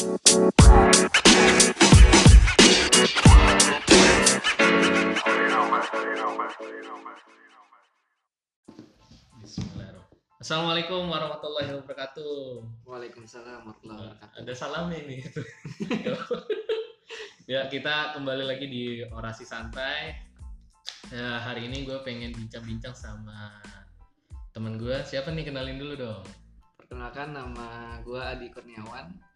Assalamualaikum warahmatullahi wabarakatuh. Waalaikumsalam warahmatullahi wabarakatuh. Ada salam ini. ya kita kembali lagi di orasi santai. Ya, hari ini gue pengen bincang-bincang sama teman gue. Siapa nih kenalin dulu dong. Perkenalkan nama gue Adi Kurniawan.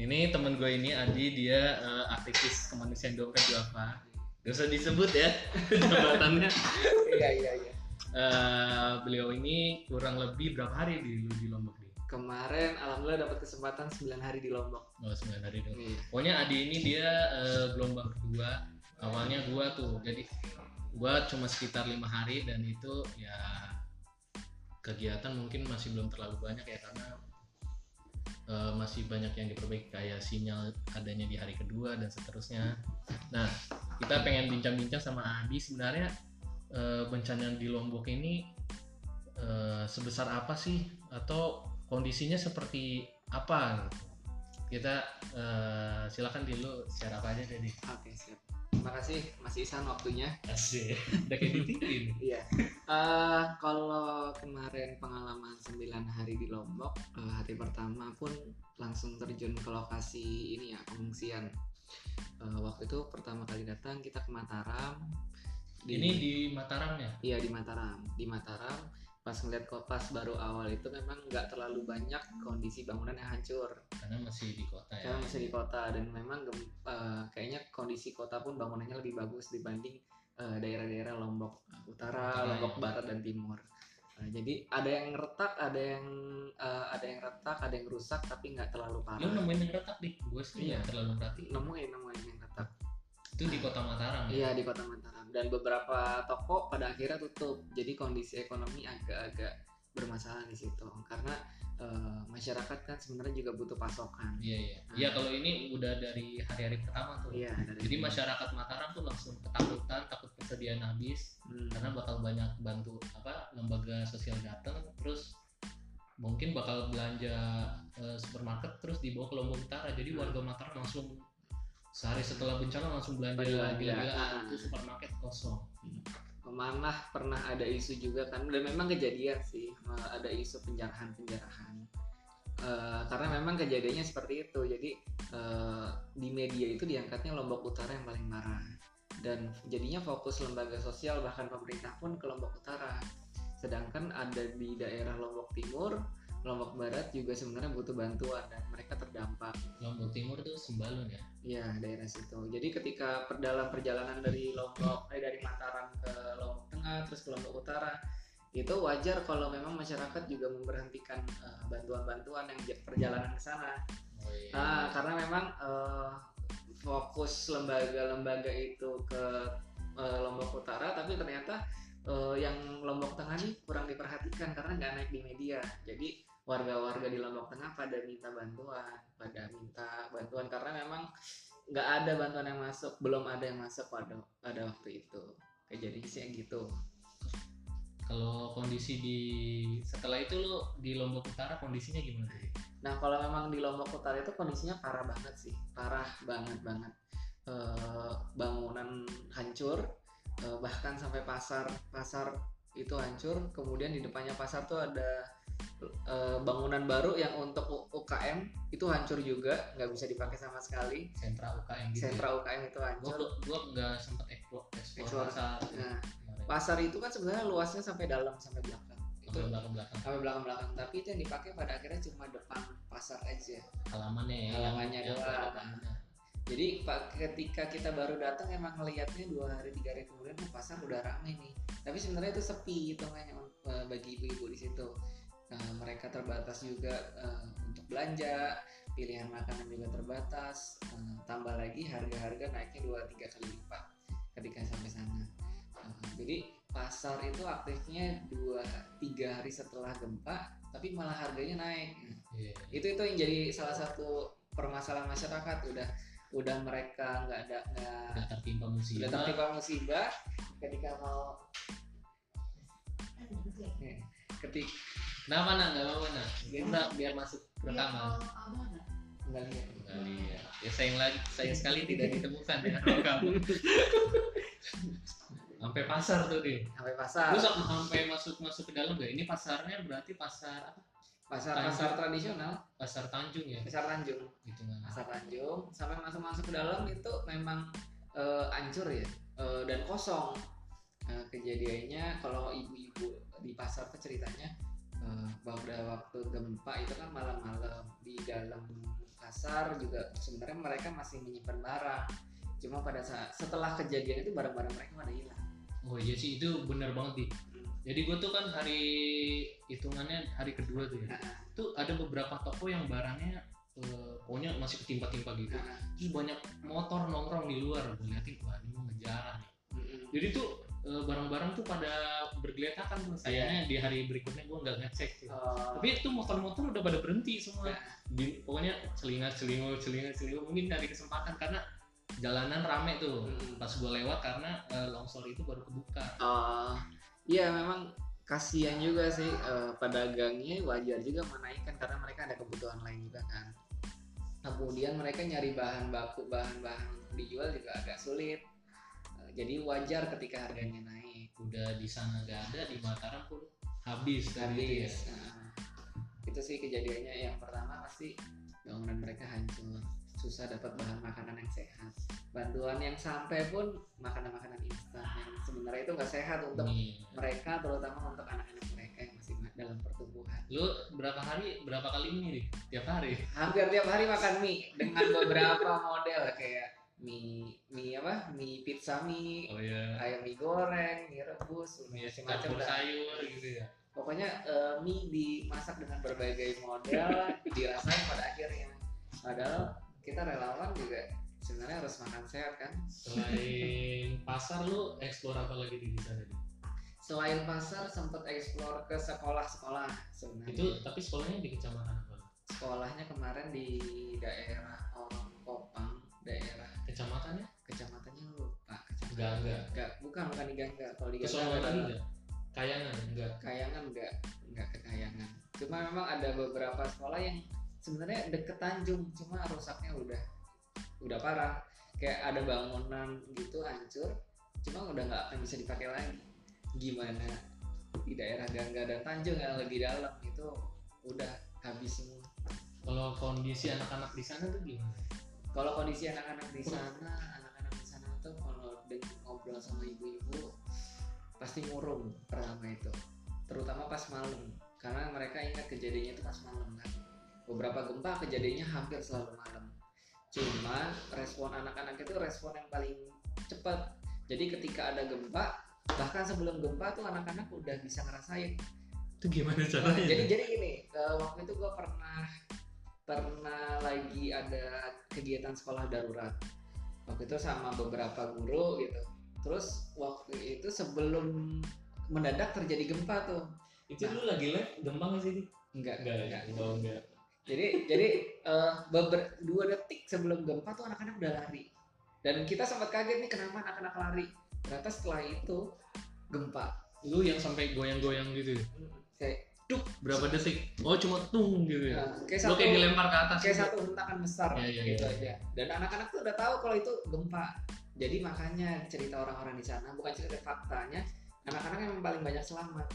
Ini teman gue ini Adi dia eh, aktivis kemanusiaan dompet apa? Gak usah disebut ya jabatannya. Iya iya iya. Eh, beliau ini kurang lebih berapa hari di, di Lombok nih? Kemarin alhamdulillah dapat kesempatan 9 hari di Lombok. Oh, 9 hari dong. Iya. Pokoknya Adi ini dia eh, gelombang kedua. Awalnya gua tuh, jadi gua cuma sekitar lima hari dan itu ya kegiatan mungkin masih belum terlalu banyak ya karena eh, masih banyak yang diperbaiki kayak sinyal adanya di hari kedua dan seterusnya. Nah, kita pengen bincang-bincang sama Adi sebenarnya eh, bencana di Lombok ini eh, sebesar apa sih atau kondisinya seperti apa? Kita eh, silakan dulu share apa aja deh. Oke siap. Terima kasih Mas Isan waktunya. Asik. Udah kayak ditinggalin. Iya. Eh, kalau kemarin pengalaman 9 hari di Lombok, eh, hari pertama pun langsung terjun ke lokasi ini ya pengungsian. Eh, waktu itu pertama kali datang kita ke Mataram. Ini di Mataram ya? Iya di Mataram. Di Mataram pas ngeliat kok pas baru awal itu memang nggak terlalu banyak kondisi bangunan yang hancur Karena masih di kota ya. karena masih di kota dan memang eh, kayaknya kondisi kota pun bangunannya lebih bagus dibanding eh, daerah-daerah Lombok Utara, Utara, Lombok ya. Barat dan Timur. Nah, jadi ada yang retak, ada yang eh, ada yang retak, ada yang rusak tapi nggak terlalu parah. Lu nemuin yang retak di gue sih Iya. terlalu merhati. Nemuin nemuin yang retak. Itu di kota Mataram ya. Iya di kota Mataram dan beberapa toko pada akhirnya tutup. Jadi kondisi ekonomi agak-agak bermasalah di situ karena eh, masyarakat kan sebenarnya juga butuh pasokan. Iya iya. Iya kalau ini udah dari hari-hari pertama tuh. Iya dari Jadi masyarakat Mataram tuh langsung ketakutan, takut persediaan habis Hmm. karena bakal banyak bantu apa lembaga sosial datang terus mungkin bakal belanja eh, supermarket terus dibawa ke Lombok Utara. Jadi Hmm. warga Mataram langsung sehari setelah bencana langsung belanja Belanja. gila-gilaan Ah. itu supermarket kosong. Mana pernah ada isu juga kan dan memang kejadian sih eh, ada isu penjarahan penjarahan karena memang kejadiannya seperti itu jadi eh, di media itu diangkatnya Lombok Utara yang paling parah dan jadinya fokus lembaga sosial bahkan pemerintah pun ke Lombok Utara sedangkan ada di daerah Lombok Timur Lombok Barat juga sebenarnya butuh bantuan dan mereka terdampak Lombok Timur tuh Sembalun ya. Iya daerah situ. Jadi ketika dalam perjalanan dari Lombok, eh dari Mataram ke Lombok Tengah, terus ke Lombok Utara, itu wajar kalau memang masyarakat juga memberhentikan eh, bantuan-bantuan yang j- perjalanan ke sana. Oh, iya. Nah, karena memang eh, fokus lembaga-lembaga itu ke eh, Lombok Utara, tapi ternyata eh, yang Lombok Tengah nih kurang diperhatikan karena nggak naik di media. Jadi warga-warga di Lombok Tengah pada minta bantuan, pada minta bantuan karena memang nggak ada bantuan yang masuk, belum ada yang masuk pada pada waktu itu. Jadi sih gitu. Kalau kondisi di setelah itu lo di Lombok Utara kondisinya gimana? Nah kalau memang di Lombok Utara itu kondisinya parah banget sih, parah banget banget. Eh, bangunan hancur, eh, bahkan sampai pasar pasar itu hancur. Kemudian di depannya pasar tuh ada eh, bangunan baru yang untuk UKM itu hancur juga, nggak bisa dipakai sama sekali. Sentra UKM gitu. Sentra UKM itu hancur. gue nggak sempet explore explore Explore. pasar. Nah, pasar itu kan sebenarnya luasnya sampai dalam sampai belakang. Itu Sampai belakang belakang sampai belakang-belakang, tapi itu yang dipakai pada akhirnya cuma depan pasar aja. halamannya ya. Halamannya yang doang. Jadi pak ketika kita baru datang emang ngelihatnya dua hari tiga hari kemudian oh, pasar udah rame nih. Tapi sebenarnya itu sepi hitungannya eh, bagi ibu-ibu di situ. Eh, mereka terbatas juga eh, untuk belanja, pilihan makanan juga terbatas. Eh, tambah lagi harga-harga naiknya dua tiga kali lipat ketika sampai sana. Eh, jadi pasar itu aktifnya dua tiga hari setelah gempa, tapi malah harganya naik. Nah, Iya. itu itu yang jadi salah satu permasalahan masyarakat udah udah mereka nggak ada nggak Udah tertimpa musibah. udah tertimpa musibah ketika mau ketika Kenapa nak? Gak apa-apa nak. Kita biar masuk rekaman. nggak lihat Nggak lihat. Ya sayang lagi, sayang sekali tidak ditemukan ya kalau kamu. Sampai pasar tuh deh. sampai pasar Lu sam- sampai masuk masuk ke dalam gak? Ini pasarnya berarti pasar apa? Pasar pasar tradisional. Pasar Tanjung ya? pasar Tanjung. Gitu kan. pasar Tanjung. Sampai masuk masuk ke dalam itu memang eh, hancur ya eh, dan kosong. Nah, kejadiannya kalau ibu-ibu di pasar tuh ceritanya eh, pada waktu gempa itu kan malam-malam. Di dalam pasar juga sebenarnya mereka masih menyimpan barang. Cuma pada saat setelah kejadian itu barang-barang mereka pada hilang Oh iya sih itu benar banget di. Hmm. Jadi gue tuh kan hari hitungannya hari kedua tuh ya. Nah, Tuh ada beberapa toko yang barangnya eh, pokoknya masih ketimpa-timpa gitu. nah, Terus banyak motor nongkrong di luar. Gue liatin wah ini mau ngejar nih. mm-mm. Jadi tuh eh, barang-barang tuh pada bergeletakan tuh. Sayangnya di hari berikutnya gue nggak ngecek tuh. Oh, Tapi itu motor-motor udah pada berhenti semua. Nah. Di- pokoknya celinga celingo celinga celingo mungkin dari kesempatan karena jalanan rame tuh. mm-mm. Pas gue lewat karena eh, longsor itu baru kebuka. Oh, iya memang kasihan juga sih eh, pedagangnya wajar juga menaikkan karena mereka ada kebutuhan lain juga kan. Kemudian mereka nyari bahan baku bahan-bahan untuk dijual juga agak sulit. Eh, jadi wajar ketika harganya naik. Udah di sana gak ada di Mataram pun habis tadi ya. Habis. Nah, itu sih kejadiannya yang pertama pasti bangunan mereka hancur. Susah dapat bahan makanan yang sehat. Bantuan yang sampai pun makanan-makanan instan yang sebenarnya itu nggak sehat untuk Nih. mereka terutama untuk anak-anak mereka yang masih dalam pertumbuhan Lu berapa hari berapa kali ini nih? Tiap hari. hampir tiap hari makan mie dengan beberapa model kayak mie mie apa mie pizza mie Oh iya. kayak mie goreng mie rebus Mie macam-macam campur dah. sayur gitu ya. Pokoknya eh, mie dimasak dengan berbagai model dirasain pada akhirnya padahal kita relawan juga sebenarnya harus makan sehat kan Selain pasar lu explore apa lagi di sana nih? selain pasar sempat explore ke sekolah-sekolah sebenarnya Itu tapi sekolahnya di kecamatan apa? sekolahnya kemarin di daerah Orang Kopang daerah Kecamatannya? kecamatannya lupa kecamatan Enggak, enggak. bukan bukan di Gangga kalau di Gangga? Kayangan enggak? kayangan enggak enggak ke kayangan cuma memang ada beberapa sekolah yang sebenarnya deket Tanjung cuma rusaknya udah udah parah. Kayak ada bangunan gitu hancur cuma udah nggak akan bisa dipakai lagi. Gimana? Di daerah Gangga dan Tanjung yang lebih dalam itu udah habis semua. Kalau kondisi anak-anak di sana tuh gimana? kalau kondisi anak-anak di sana anak-anak di sana tuh kalau ngobrol sama ibu-ibu pasti murung pertama itu. Terutama pas malam. Karena mereka ingat kejadiannya itu pas malam kan. Beberapa gempa kejadiannya hampir selalu malam. Cuma respon anak-anak itu respon yang paling cepat. Jadi ketika ada gempa bahkan sebelum gempa tuh anak-anak udah bisa ngerasain. Itu gimana Nah, jadi jadi gini waktu itu gue pernah pernah lagi ada kegiatan sekolah darurat. Waktu itu sama beberapa guru gitu terus waktu itu sebelum mendadak terjadi gempa tuh itu lu lagi live gempa nggak sih? Enggak Enggak, ya? enggak. Oh, enggak. jadi jadi eh, beber- dua detik sebelum gempa tuh anak-anak udah lari dan kita sempat kaget nih kenapa anak-anak lari ternyata setelah itu gempa Lu yang sampai goyang-goyang gitu. kayak Berapa detik? Oh, cuma tung gitu ya. eh, kayak Lu satu kayak dilempar ke atas. kayak gitu. satu hentakan besar Iya, iya, gitu iya. aja dan anak-anak tuh udah tahu kalau itu gempa jadi makanya cerita orang-orang di sana bukan cerita faktanya anak-anak yang paling banyak selamat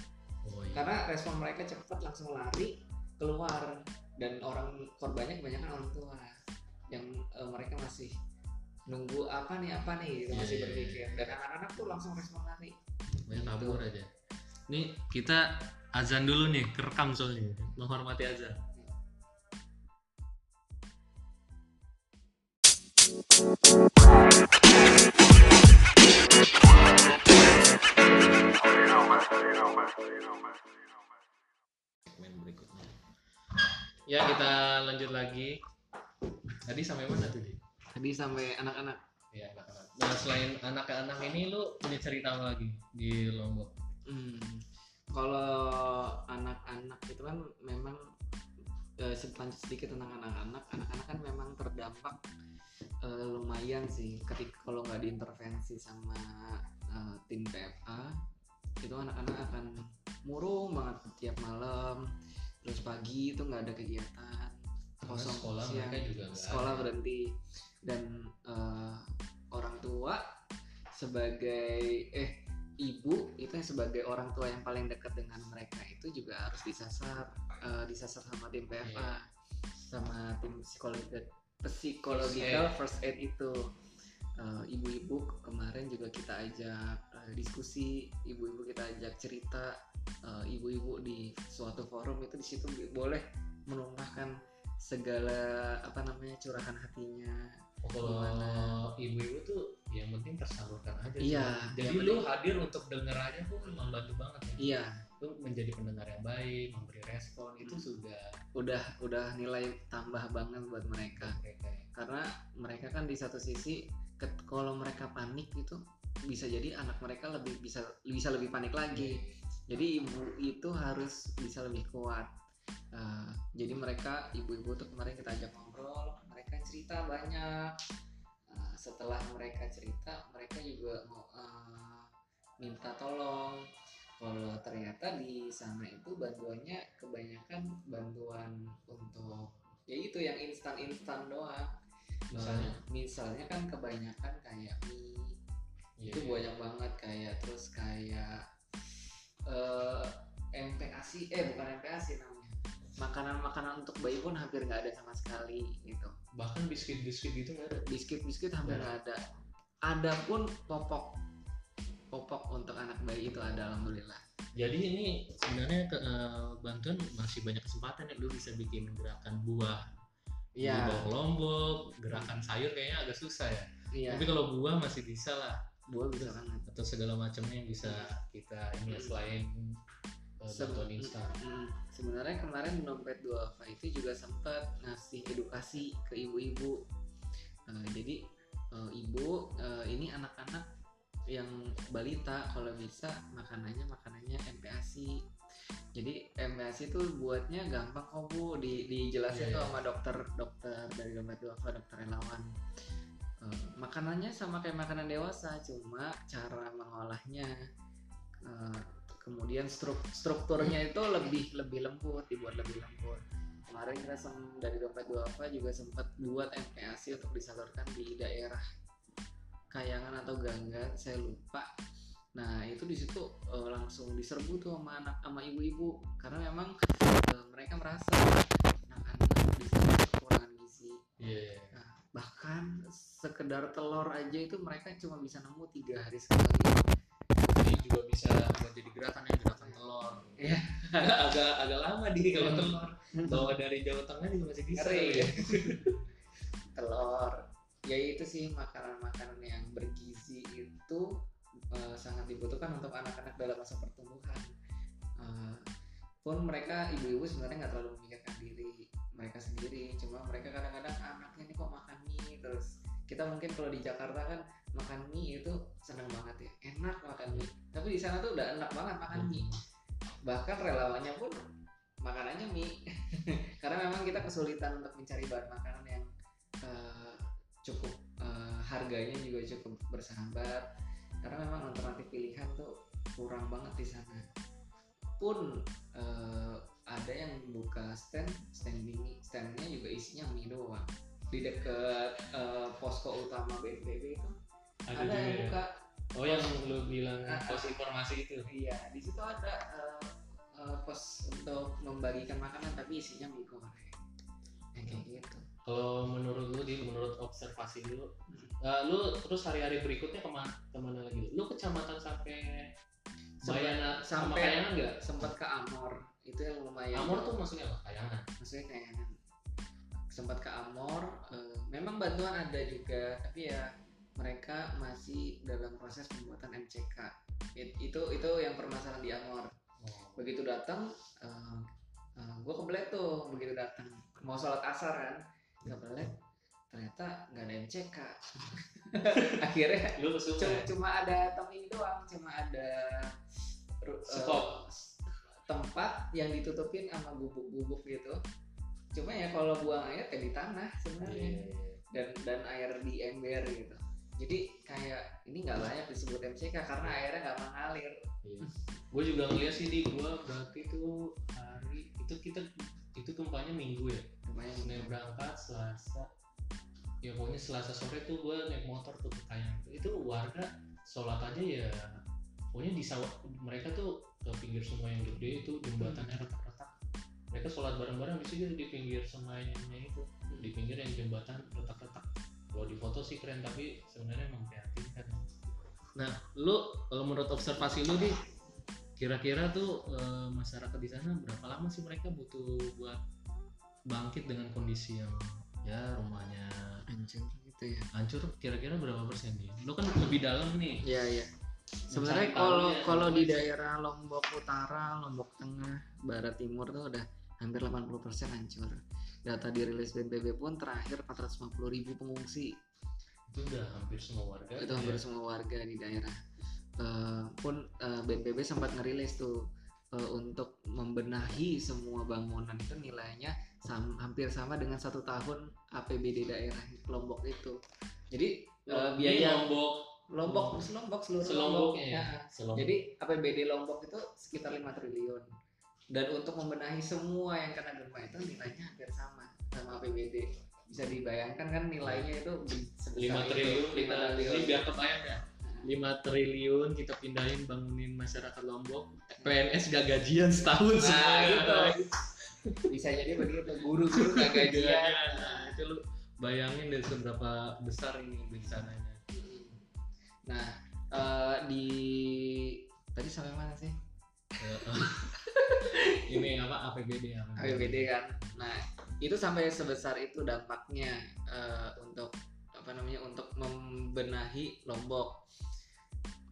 Oh, iya. karena respon mereka cepat langsung lari keluar dan orang korbannya kebanyakan orang tua yang eh, mereka masih nunggu apa nih apa nih gitu Iya, masih iya, berpikir dan anak-anak tuh langsung respon lari banyak Gitu. kabur aja. Nih kita azan dulu nih, kerekam soalnya, menghormati azan. Sampai anak-anak Ya, anak-anak. Nah selain anak-anak ini lu punya cerita apa lagi di Lombok? Hmm. Kalau anak-anak itu kan memang eh, sedikit tentang anak-anak. Anak-anak kan memang terdampak eh, lumayan sih ketika kalau nggak diintervensi sama eh, tim PFA itu anak-anak akan murung banget tiap malam terus pagi itu nggak ada kegiatan kosong sekolah siang. mereka juga sekolah ada. berhenti dan eh, orang tua sebagai eh ibu itu sebagai orang tua yang paling dekat dengan mereka itu juga harus disasar eh, disasar sama tim PFA Iya. sama tim psikologi psikological first aid itu Eh, ibu-ibu kemarin juga kita ajak eh, diskusi ibu-ibu kita ajak cerita ibu-ibu di suatu forum itu di situ boleh menumpahkan segala apa namanya curahan hatinya kalau ibu-ibu tuh yang penting tersalurkan aja sih. Iya, jadi yang lu penting- hadir untuk denger aja tuh membantu banget ya. Iya. Lu menjadi pendengar yang baik memberi respon itu Hmm. sudah udah udah nilai tambah banget buat mereka. Mereka ya. karena mereka kan di satu sisi kalau mereka panik itu bisa jadi anak mereka lebih bisa bisa lebih panik lagi. Jadi ibu itu harus bisa lebih kuat. Uh, jadi mereka ibu-ibu tuh kemarin kita ajak ngobrol mereka cerita banyak. Uh, setelah mereka cerita mereka juga mau uh, minta tolong. Kalau ternyata di sana itu bantuannya kebanyakan bantuan untuk ya itu yang instan-instan doang. Misalnya? Uh, misalnya kan kebanyakan kayak mie. Iya, itu iya. banyak banget kayak terus kayak eh MPASI eh bukan MPASI namanya makanan-makanan untuk bayi pun hampir nggak ada sama sekali gitu. Bahkan biskuit-biskuit gitu nggak ada? Biskuit-biskuit hampir Nggak. ada. Ada pun popok. Popok untuk anak bayi itu ada alhamdulillah. Jadi ini sebenarnya ke, eh, bantuan masih banyak kesempatan ya lu bisa bikin gerakan buah. Iya. Bawah lombok gerakan sayur kayaknya agak susah ya. Iya. Tapi kalau buah masih bisa lah. Buah bisa banget. Atau segala macamnya yang bisa kita ini ya, selain eh, Se- bantuan instan Mm, sebenarnya kemarin dompet duafa itu juga sempat ngasih edukasi ke ibu-ibu. Eh, jadi eh, ibu eh, ini anak-anak yang balita kalau bisa makanannya makanannya MPASI jadi MPASI itu buatnya gampang. Kok bu di dijelasin Iya, tuh iya. sama dokter dokter dari dompet duafa dokter relawan. Eh, makanannya sama kayak makanan dewasa cuma cara mengolahnya eh, kemudian struk strukturnya itu lebih lebih lembut dibuat lebih lembut. Kemarin kita sem- dari dompet duafa juga sempat buat MPASI untuk disalurkan di daerah Kayangan atau Ganggan saya lupa. Nah itu di situ eh, langsung diserbu tuh sama anak sama ibu-ibu. Karena memang eh, mereka merasa anak-anak di kekurangan gizi. Iya. Nah, bahkan sekedar telur aja itu mereka cuma bisa nemu tiga hari sekali juga bisa buat jadi gerakan ya gerakan telur. Iya. agak agak lama di kalau Hmm. telur. Bawa dari Jawa Tengah juga masih bisa. Ya. telur ya itu sih makanan-makanan yang bergizi itu eh, sangat dibutuhkan untuk anak-anak dalam masa pertumbuhan Eh, pun mereka ibu-ibu sebenarnya nggak terlalu memikirkan diri mereka sendiri cuma mereka kadang-kadang anaknya nih kok makan mie terus kita mungkin kalau di Jakarta kan makan mie itu seneng banget ya. Enak makan mie. Tapi di sana tuh udah enak banget makan mie. Bahkan relawannya pun makanannya mie. Karena memang kita kesulitan untuk mencari bahan makanan yang eh, cukup eh, harganya juga cukup bersahabat. Karena memang alternatif pilihan tuh kurang banget di sana. Pun eh, ada yang buka stand standing standnya juga isinya mie doang. Di dekat eh, posko utama BNPB itu ada, juga yang ya. buka Oh yang lu bilang Ah, pos informasi itu. iya di situ ada eh, eh, pos untuk membagikan makanan tapi isinya mie goreng kayak gitu Kalau menurut lu di menurut observasi lu, Hmm. eh, lu terus hari-hari berikutnya ke mana ke mana lagi? Lu kecamatan sampai Bayana sampai- Kayangan nggak? sempat ke Amor itu yang lumayan Amor tuh maksudnya apa? Kayangan. maksudnya kayak sempat ke Amor eh, memang bantuan ada juga tapi ya mereka masih dalam proses pembuatan MCK It- itu itu yang permasalahan di Amor Oh. begitu datang uh, gue kebelet tuh begitu datang. Mau sholat asar kan? Kebelet ternyata nggak ada MCK akhirnya Lu cuma, cuma ada tem ini doang cuma ada eh, Stop. tempat yang ditutupin sama gubuk-gubuk gitu. Cuma ya kalau buang air kayak di tanah Iya, sebenarnya iya, iya. dan dan air di ember gitu jadi kayak ini nggak layak disebut MCK karena airnya nggak mengalir. Iya. gue juga ngeliat sih di gue berarti tuh hari itu kita itu tumpahnya minggu ya? Lumayan Senin berangkat Selasa. Ya pokoknya Selasa sore tuh gue naik motor tuh ke Kayang. Itu warga sholat aja ya pokoknya di sawah mereka tuh ke pinggir sungai yang gede itu jembatannya retak-retak. Mereka sholat bareng-bareng di situ di pinggir sungainya itu. Di pinggir yang jembatan retak-retak kalau di foto sih keren tapi sebenarnya memprihatinkan nah lu kalau menurut observasi lu di kira-kira tuh eh, masyarakat di sana berapa lama sih mereka butuh buat bangkit dengan kondisi yang ya rumahnya hancur gitu ya hancur kira-kira berapa persen nih? Lu kan lebih dalam nih. Iya iya. Sebenarnya kalau kalau di daerah Lombok Utara, Lombok Tengah, Barat Timur tuh udah hampir 80% hancur. Data dirilis BNPB pun terakhir 450 ribu pengungsi. Itu udah hampir semua warga. Itu hampir ya. semua warga di daerah. Eh, pun eh, BNPB sempat ngerilis tuh eh, untuk membenahi semua bangunan itu nilainya sam- hampir sama dengan satu tahun APBD daerah Lombok itu. Jadi Ini biaya Lombok, Lombok, Lombok seluruh Selomboknya ya. Ya. Selombok. Jadi APBD Lombok itu sekitar 5 triliun. Dan untuk membenahi semua yang kena gempa itu nilainya hampir sama sama APBD. Bisa dibayangkan kan nilainya itu di- sebesar 5 itu. triliun 5 kita triliun. ini biar kebayang ya. 5 triliun kita pindahin bangunin masyarakat Lombok. PNS gak gajian setahun Nah, semuanya. gitu. Bisa jadi begitu. Guru-guru nggak gajian. Nah, itu lu bayangin deh seberapa besar ini bencananya. Nah, eh, di tadi sampai mana sih? Ini apa APBD ya? APBD kan. Nah, itu sampai sebesar itu dampaknya eh, untuk apa namanya untuk membenahi Lombok.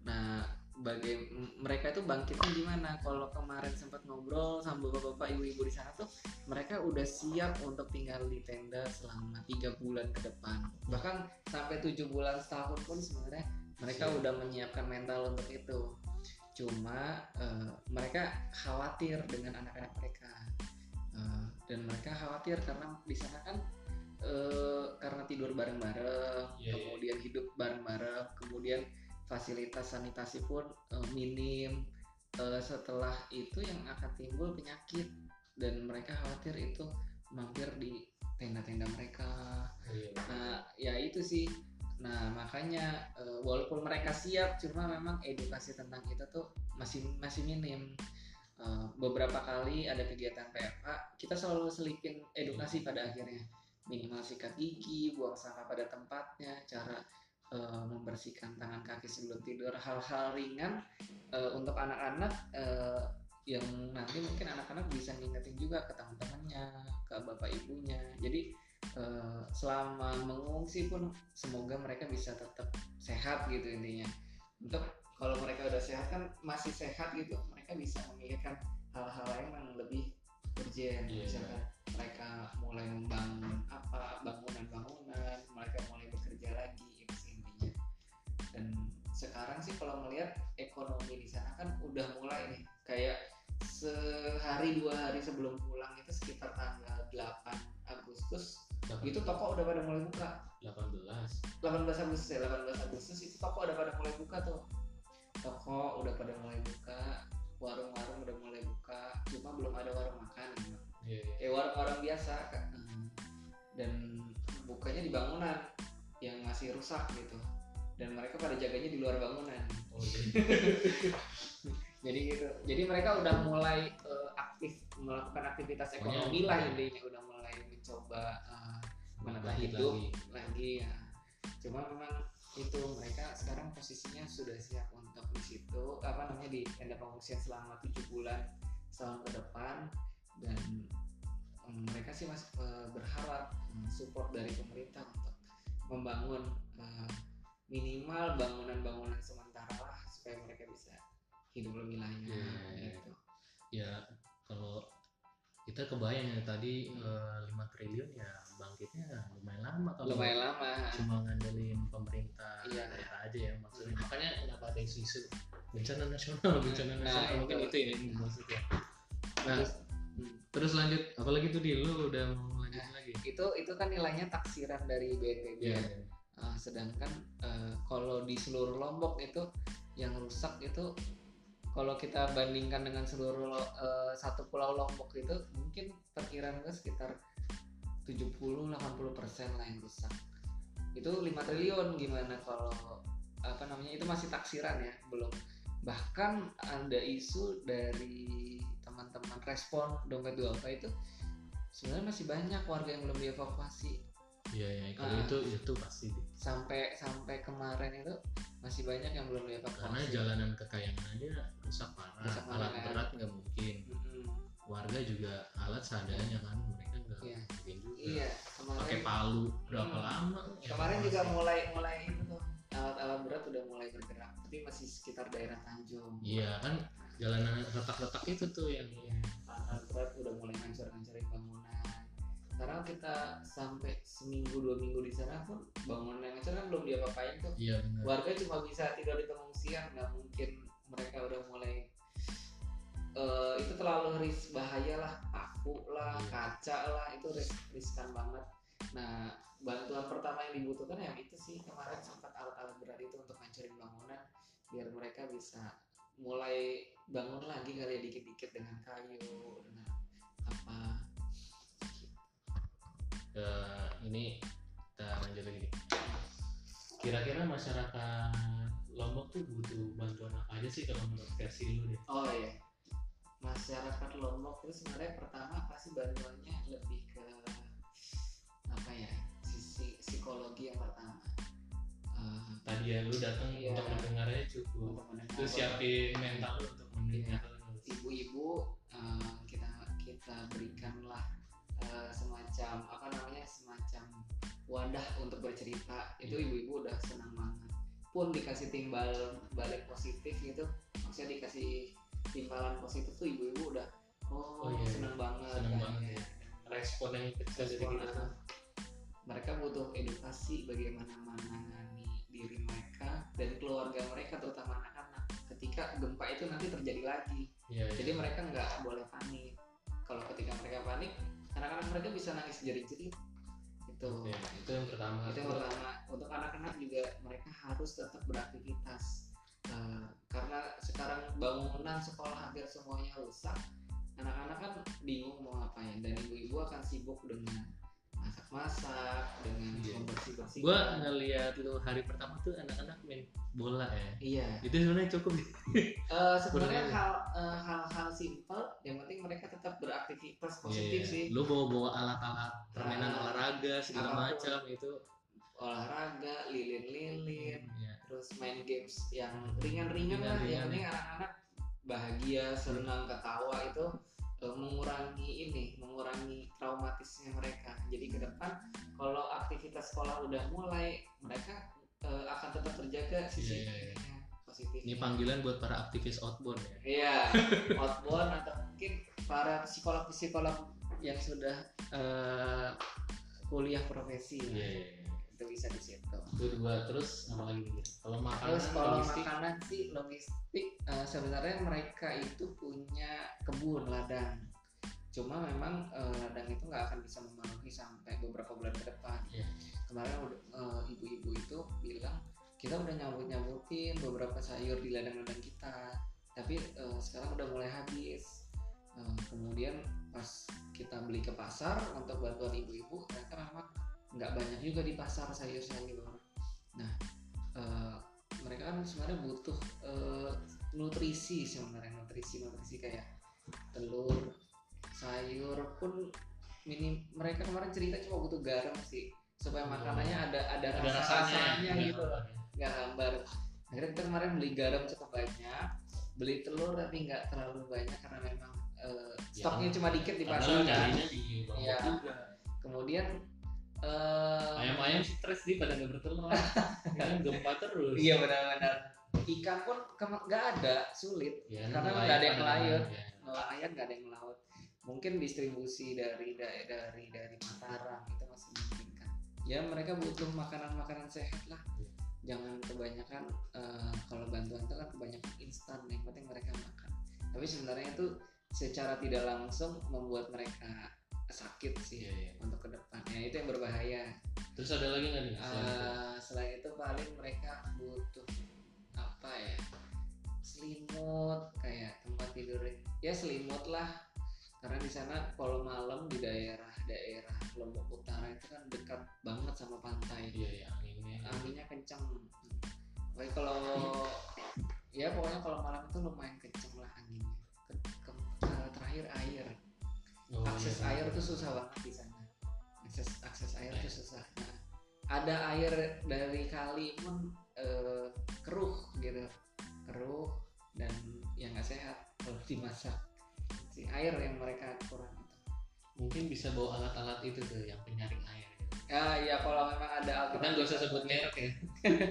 Nah, bagai m- mereka itu bangkitnya gimana? Kalau kemarin sempat ngobrol sama bapak-bapak ibu-ibu di sana tuh, mereka udah siap untuk tinggal di tenda selama tiga bulan ke depan. Bahkan sampai tujuh bulan setahun pun sebenarnya mereka Siap. udah menyiapkan mental untuk itu. Cuma eh, mereka khawatir dengan anak-anak mereka Eh, dan mereka khawatir karena di sana kan eh, karena tidur bareng-bareng, Iya, iya. kemudian hidup bareng-bareng, kemudian fasilitas sanitasi pun eh, minim. Eh, setelah itu yang akan timbul penyakit dan mereka khawatir itu mampir di tenda-tenda mereka. Iya. Nah, ya itu sih. Nah, makanya eh, walaupun mereka siap, cuma memang edukasi tentang itu tuh masih masih minim. Eh, beberapa kali ada kegiatan PFA, kita selalu selipin edukasi pada akhirnya. Minimal sikat gigi, buang sampah pada tempatnya, cara eh, membersihkan tangan kaki sebelum tidur, hal-hal ringan eh, untuk anak-anak eh, yang nanti mungkin anak-anak bisa ngingetin juga ke teman-temannya, ke bapak ibunya. Jadi eh, selama mengungsi pun semoga mereka bisa tetap sehat gitu intinya. Untuk kalau mereka udah sehat kan masih sehat gitu mereka bisa memikirkan hal-hal lain yang lebih urgent. Iya. misalkan mereka mulai membangun apa bangunan-bangunan mereka mulai bekerja lagi itu sih intinya. Dan sekarang sih kalau melihat ekonomi di sana kan udah mulai nih kayak sehari dua hari sebelum pulang itu sekitar tanggal 8 Agustus itu toko udah pada mulai buka? 18 18 Agustus ya 18 Agustus. Itu toko udah pada mulai buka tuh? Toko udah pada mulai buka warung-warung udah mulai buka cuma belum ada warung makan. Gitu. Iya, iya. eh warung-warung biasa kan dan bukanya di bangunan yang masih rusak gitu. Dan mereka pada jaganya di luar bangunan. Oh, jadi jadi gitu. Jadi mereka udah mulai eh, aktif melakukan aktivitas ekonomi lah intinya. Udah mulai eh, menata bangkit hidup lagi. lagi ya cuma memang itu mereka sekarang posisinya sudah siap untuk di situ apa namanya di tenda pengungsian selama tujuh bulan setahun ke depan dan em, mereka sih masih eh, berharap em, support dari pemerintah untuk membangun eh, minimal bangunan-bangunan sementara lah supaya mereka bisa hidup lebih layak iya, iya. gitu. ya kalau kita kebayang ya tadi Hmm. eh, 5 triliun ya bangkitnya lumayan lama kalau lumayan lama cuma ngandelin pemerintah Iya. daerah aja ya maksudnya makanya kenapa ada isu-isu bencana nasional bencana Nah, nasional itu. mungkin itu ya yang dimaksudnya nah Terus, hmm, terus lanjut apalagi tuh di lu udah mau lanjut lagi itu itu kan nilainya taksiran dari BNPB Iya, ya. Uh, sedangkan uh, kalau di seluruh Lombok itu yang rusak itu kalau kita bandingkan dengan seluruh eh, satu pulau Lombok itu mungkin perkiraan gue sekitar 70-80 persen lah yang rusak itu 5 triliun gimana kalau apa namanya itu masih taksiran ya belum bahkan ada isu dari teman-teman respon dompet duafa itu sebenarnya masih banyak warga yang belum dievakuasi Iya ya, kalau Ah. itu itu pasti deh. sampai sampai kemarin itu masih banyak yang belum dievakuasi Karena jalanan kekayangan aja rusak parah, Rusak parah, alat kan? berat nggak mungkin. Mm-mm. Warga juga alat seadanya kan, mereka nggak Iya. mungkin juga. iya Pakai kemarin palu berapa Hmm. lama? kemarin Ya, juga masih. mulai mulai itu tuh alat-alat berat udah mulai bergerak tapi masih sekitar daerah Tanjung Iya kan, jalanan retak-retak itu tuh yang alat berat udah mulai ngancur-ngancurin bangunan karena kita sampai seminggu dua minggu di sana pun bangunan yang hancur kan belum diapa-apain tuh iya benar. warga cuma bisa tidur di pengungsian nggak mungkin mereka udah mulai eh, itu terlalu ris bahaya lah paku lah Iya. kaca lah itu ris- riskan banget nah bantuan pertama yang dibutuhkan ya itu sih kemarin sempat alat-alat berat itu untuk hancurin bangunan biar mereka bisa mulai bangun lagi kali ya dikit-dikit dengan kayu dengan apa Eh, ini kita lanjut lagi. Kira-kira masyarakat Lombok tuh butuh bantuan apa aja sih kalau menurut versi lu deh? Oh iya. Masyarakat Lombok itu sebenarnya pertama pasti bantuannya lebih ke apa ya? Sisi psikologi yang pertama. Eh, Tadi ya lu datang Iya. untuk mendengarnya cukup. untuk mendengar Lu siapin mental lu untuk mendengar. ibu-ibu eh, kita kita berikanlah eh, semacam apa namanya semacam wadah untuk bercerita itu Iya. ibu-ibu udah senang banget pun dikasih timbal balik positif gitu maksudnya dikasih timbalan positif tuh ibu-ibu udah oh, Oh, iya, senang banget Senang kan, banget ya. Respon yang kecil dari Respon, kita ah. tuh. mereka butuh edukasi bagaimana menangani diri mereka dan keluarga mereka terutama anak-anak ketika gempa itu nanti terjadi lagi Iya, iya. jadi mereka nggak boleh panik kalau ketika mereka panik anak-anak mereka bisa nangis jerit-jerit itu Oke, itu yang pertama. itu yang pertama. Untuk anak-anak juga mereka harus tetap beraktivitas. Eh, karena sekarang bangunan sekolah hampir semuanya rusak. Anak-anak kan bingung mau ngapain dan ibu-ibu akan sibuk dengan masak-masak dengan Iya. membersih-bersih Gua ngeliat lu hari pertama tuh anak-anak main bola ya. iya Itu sebenarnya cukup. Eh, sebenarnya hal eh, hal-hal simpel yang penting mereka tetap beraktivitas positif Iya. sih Lu bawa bawa alat-alat permainan Ah, olahraga segala macam itu. olahraga lilin-lilin Iya. terus main games yang ringan-ringan lah yang penting anak-anak bahagia senang ketawa itu eh, mengurangi ini mengurangi traumatisnya mereka jadi ke depan kalau aktivitas sekolah udah mulai mereka eh, akan tetap terjaga sisi Iya, iya, iya. ininya, positifnya Ini panggilan buat para aktivis outbound ya. Iya, outbound atau mungkin para psikolog-psikolog yang sudah eh, kuliah profesi. Iya, iya, iya. Itu bisa di situ. Itu dua terus apa lagi? Kalau makanan Terus kalau logistik makanan sih logistik eh, sebenarnya mereka itu punya kebun ladang. Cuma memang eh, ladang itu nggak akan bisa memenuhi sampai beberapa bulan ke depan. Iya. Kemarin eh, ibu-ibu itu bilang kita udah nyambut nyambutin beberapa sayur di ladang-ladang kita, tapi eh, sekarang udah mulai habis. Eh, kemudian pas kita beli ke pasar untuk bantuan ibu-ibu, ternyata memang nggak banyak juga di pasar sayur-sayur. Nah, eh, mereka kan sebenarnya butuh eh, nutrisi sebenarnya nutrisi nutrisi kayak telur, sayur pun minim mereka kemarin cerita cuma butuh garam sih supaya makanannya ada ada, ada rasa rasanya rasanya Iya, gitu loh. Nggak hambar. Akhirnya kita kemarin beli garam cukup banyak beli telur tapi nggak terlalu banyak karena memang Ya, stoknya cuma dikit di pasar. kan. di juga. kemudian eh, Ayam-ayam stres di pada nggak bertelur. kan gempa terus. iya benar-benar ikan pun nggak ada sulit Ya, Karena nggak ada yang pada ngelayut. nelayan. nggak ada yang melaut mungkin distribusi dari dari dari dari Mataram itu masih memungkinkan ya mereka butuh makanan-makanan sehat lah Iya. jangan kebanyakan eh, kalau bantuan itu kan kebanyakan instan yang penting mereka makan tapi sebenarnya itu secara tidak langsung membuat mereka sakit sih Iya, iya. untuk ke depan. Ya itu yang berbahaya. Terus ada lagi nggak nih? selain itu? Eh, selain itu paling mereka butuh apa ya? Selimut kayak tempat tidur. Ya selimut lah. Karena di sana kalau malam di daerah daerah Lombok Utara itu kan dekat banget sama pantai. Iya ya anginnya. Anginnya kenceng. Baik kalau ya pokoknya kalau malam itu lumayan kenceng lah anginnya. Ke- ke- ke- terakhir air Oh, akses iya, air tuh susah banget di sana. Akses akses air tuh susah. Nah, ada air dari kali pun eh, keruh gitu. Keruh dan yang nggak sehat kalau dimasak. Si air yang mereka kurang itu. Mungkin bisa bawa alat-alat itu tuh yang penyaring air ya ya kalau memang ada kita nggak usah alternatif sebut merek ya.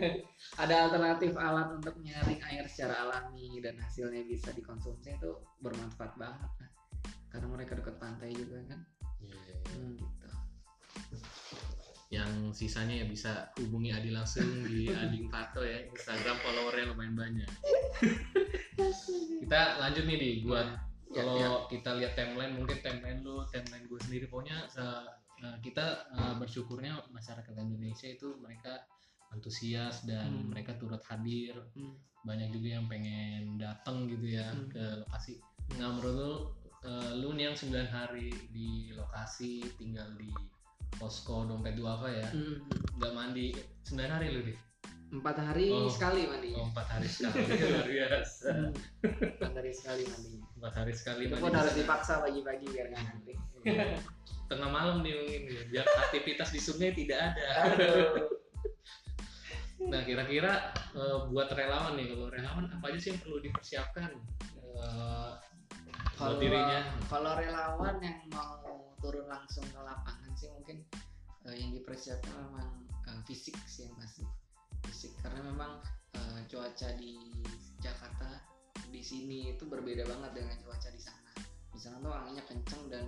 Ada alternatif alat untuk nyaring air secara alami dan hasilnya bisa dikonsumsi itu bermanfaat banget nah. Karena mereka dekat pantai juga kan Iya, iya. Hmm, gitu yang sisanya ya bisa hubungi Adi langsung di Ading Pato ya Instagram followernya lumayan banyak kita lanjut nih di buat Ya, kalau ya. kita lihat timeline mungkin timeline lu timeline gue sendiri pokoknya eh, kita eh, bersyukurnya masyarakat Indonesia itu mereka antusias dan Hmm. mereka turut hadir Hmm. banyak juga yang pengen datang gitu ya Hmm. ke lokasi nah menurut lu eh, lu nih yang 9 hari di lokasi tinggal di posko dompet duafa ya? Hmm. nggak mandi. 9 hari lu deh empat hari Oh. sekali mandi. Oh, 4 hari sekali. Luar biasa. Hmm. empat hari sekali mandinya. 4 hari sekali itu mandi pun harus dipaksa pagi-pagi biar nggak nanti. Tengah malam nih mungkin biar aktivitas di sungai tidak ada. Aduh. nah kira-kira eh, buat relawan nih kalau relawan apa aja sih yang perlu dipersiapkan? Buat kalau dirinya. kalau relawan yang mau turun langsung ke lapangan sih mungkin eh, yang dipersiapkan memang eh, fisik sih yang pasti. Fisik karena memang eh, cuaca di Jakarta di sini itu berbeda banget dengan cuaca di sana. Di sana tuh anginnya kenceng dan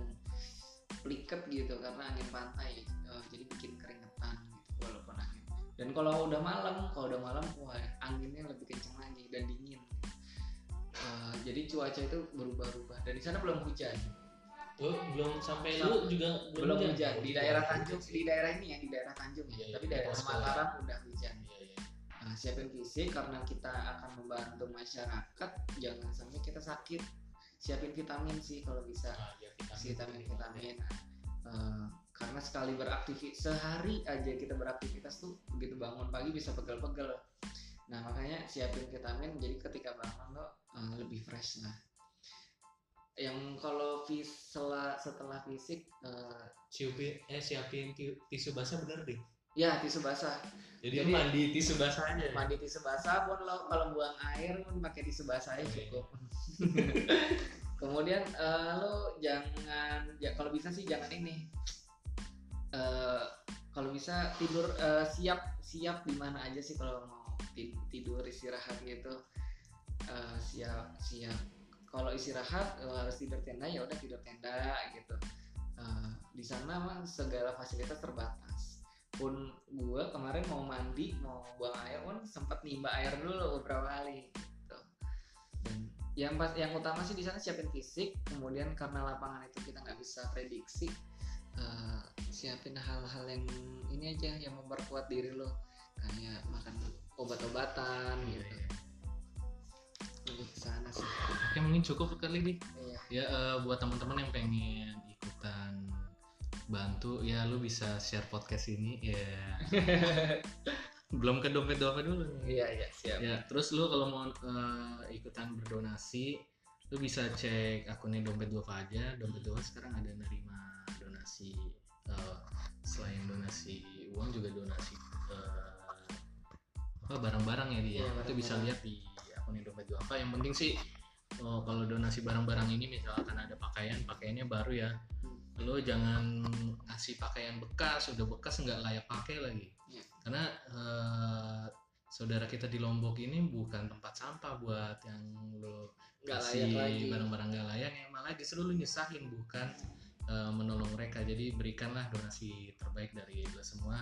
pliket gitu karena angin pantai. Eh, jadi bikin keringetan gitu walaupun angin. Dan kalau udah malam kalau udah malam wah anginnya lebih kenceng lagi dan dingin Eh, jadi cuaca itu berubah-ubah. Dan di sana belum hujan. Oh, belum sampai Sam- lu juga belum hujan. di daerah Tanjung di daerah ini ya di daerah Tanjung Iya, ya. Iya, tapi daerah ya. Mataram udah hujan. Iya, iya. nah, siapin fisik karena kita akan membantu masyarakat. Jangan sampai kita sakit. Siapin vitamin sih kalau bisa. Ah, ya, vitamin, vitamin. Vitamin Eh, karena sekali beraktivitas sehari aja kita beraktivitas tuh begitu bangun pagi bisa pegel-pegel nah makanya siapin vitamin jadi ketika bangun tuh eh, lebih fresh lah yang kalau setelah setelah fisik eh, Siapin, eh siapin ti- tisu basah bener deh. ya tisu basah Jadi, Jadi- mandi tisu basah aja. mandi tisu basah pun lo kalau buang air pun pakai tisu basah aja Oke. cukup kemudian eh, lo jangan ya kalau bisa sih jangan ini Eh, kalau bisa tidur eh, siap siap di mana aja sih kalau tidur istirahat gitu Eh, siap siap kalau istirahat eh, harus tidur tenda ya udah tidur tenda gitu. Eh, di sana mah segala fasilitas terbatas. Pun gue kemarin mau mandi mau buang air pun sempat nimba air dulu beberapa kali gitu. dan yang pas yang utama sih di sana siapin fisik kemudian karena lapangan itu kita nggak bisa prediksi eh, siapin hal-hal yang ini aja yang memperkuat diri lo. Kayak makan obat-obatan Iya, gitu iya. lebih ke sana sih Oke, mungkin cukup kali nih. iya Ya eh, buat teman-teman yang pengen ikutan bantu ya lu bisa share podcast ini ya. Belum ke dompet dompet dulu nih. iya iya siap Ya, terus lu kalau mau eh, ikutan berdonasi, lu bisa cek akunnya dompet dua aja. Dompet dua sekarang ada nerima donasi eh, selain donasi uang juga donasi apa barang-barang ya dia. Iya, Itu bisa lihat di akunnya dompet dua Yang penting sih oh, kalau donasi barang-barang ini misalkan ada pakaian, pakaiannya baru ya. Lo jangan ngasih pakaian bekas, udah bekas nggak layak pakai lagi. Iya. Karena eh, saudara kita di Lombok ini bukan tempat sampah buat yang lo nggak kasih layak lagi barang-barang gak layak yang malah justru lu nyusahin bukan eh, menolong mereka jadi berikanlah donasi terbaik dari lo semua